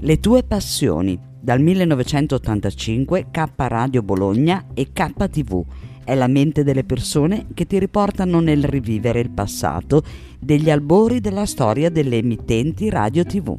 Le tue passioni, dal 1985 K Radio Bologna e KTV. È la mente delle persone che ti riportano nel rivivere il passato degli albori della storia delle emittenti radio TV.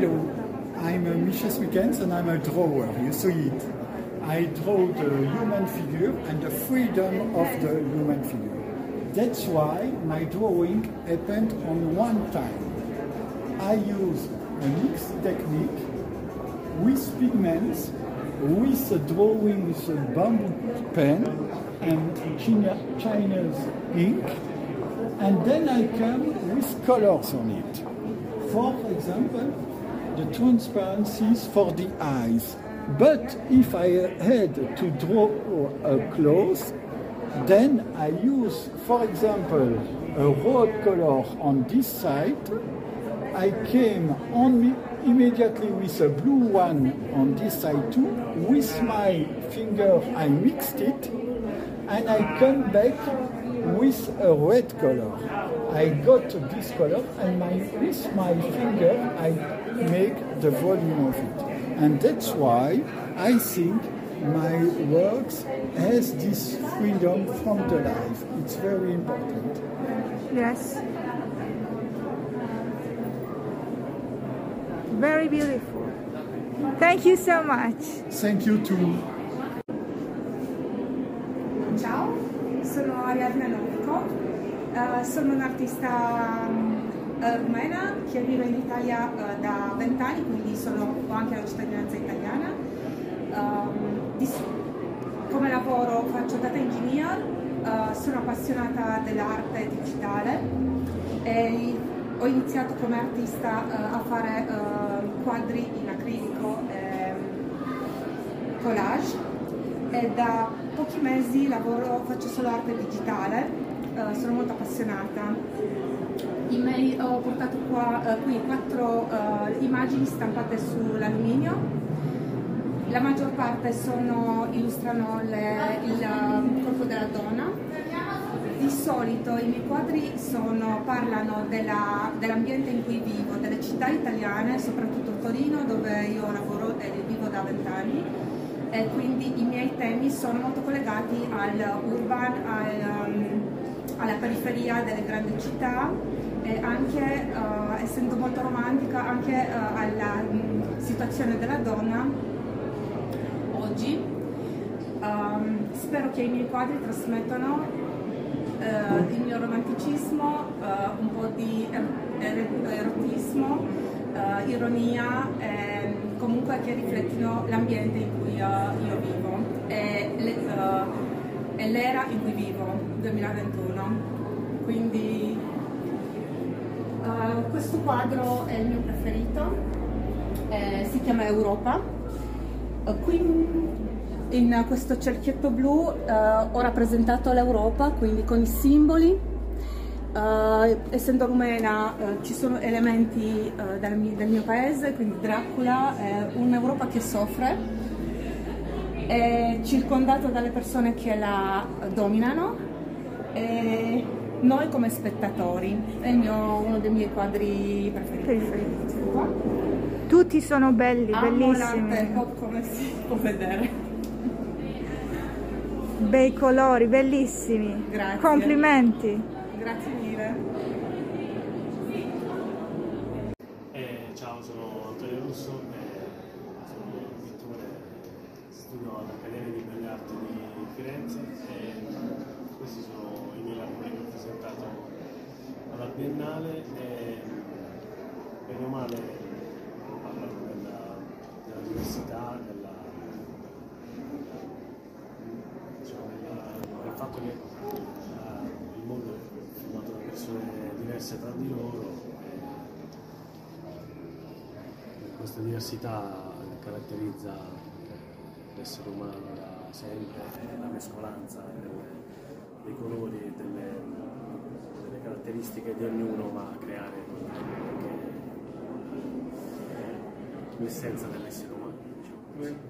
Hello, I'm uh, Michel and I'm a drawer. You see it. I draw the human figure and the freedom of the human figure. That's why my drawing happened on one time. I use a mixed technique with pigments, with a drawing with a bamboo pen and China, China's ink, and then I come with colors on it. For example, the transparencies for the eyes. But if I had to draw a close, then I use, for example, a red color on this side. I came on me immediately with a blue one on this side too. With my finger, I mixed it, and I come back with a red color. I got this color, and my, with my finger, I make the volume of it. And that's why I think my works has this freedom from the life. It's very important. Yes. Very beautiful. Thank you so much. Thank you too. Ciao, sono Ariadna Novico, uh, sono un'artista um, rumena che vive in Italia uh, da vent'anni, quindi sono, ho anche la cittadinanza italiana. Um, di, come lavoro faccio data engineer, uh, sono appassionata dell'arte digitale e ho iniziato come artista a fare quadri in acrilico e collage e da pochi mesi lavoro, faccio solo arte digitale, uh, sono molto appassionata. May ho portato qua, uh, qui quattro uh, immagini stampate sull'alluminio, la maggior parte sono, illustrano le, il corpo della donna. Di solito i miei quadri sono, parlano della, dell'ambiente in cui vivo, delle città italiane, soprattutto Torino dove io lavoro e vivo da vent'anni. E quindi i miei temi sono molto collegati all'urban, al, um, alla periferia delle grandi città anche, uh, essendo molto romantica, anche uh, alla um, situazione della donna oggi. Um, spero che i miei quadri trasmettano uh, il mio romanticismo, un po' di er erotismo, ironia. E, comunque che riflettino l'ambiente in cui io vivo e, le, l'era in cui vivo, 2021. Quindi questo quadro è il mio preferito, eh, si chiama Europa. qui in questo cerchietto blu ho rappresentato l'Europa, quindi con i simboli Uh, essendo rumena uh, ci sono elementi uh, del, mio, del, mio, paese, quindi Dracula è un'Europa che soffre, è circondato dalle persone che la dominano e noi come spettatori, è mio, uno dei miei quadri preferiti. Tutti sono belli, Amo bellissimi. come si può vedere. Bei colori, bellissimi. Grazie. Complimenti. Grazie mille. Eh, ciao, sono Antonio Russo, eh, sono pittore, studio all'Accademia di Belle Arti di Firenze e questi sono i miei lavori che ho presentato Biennale e bene o male parlano della, della diversità, della, diciamo, della, del fatto che uh, il mondo è formato da persone diverse tra di loro e questa diversità caratterizza l'essere umano da sempre la mescolanza dei colori e delle, delle, caratteristiche di ognuno va a creare l'essenza dell'essere umano. Diciamo.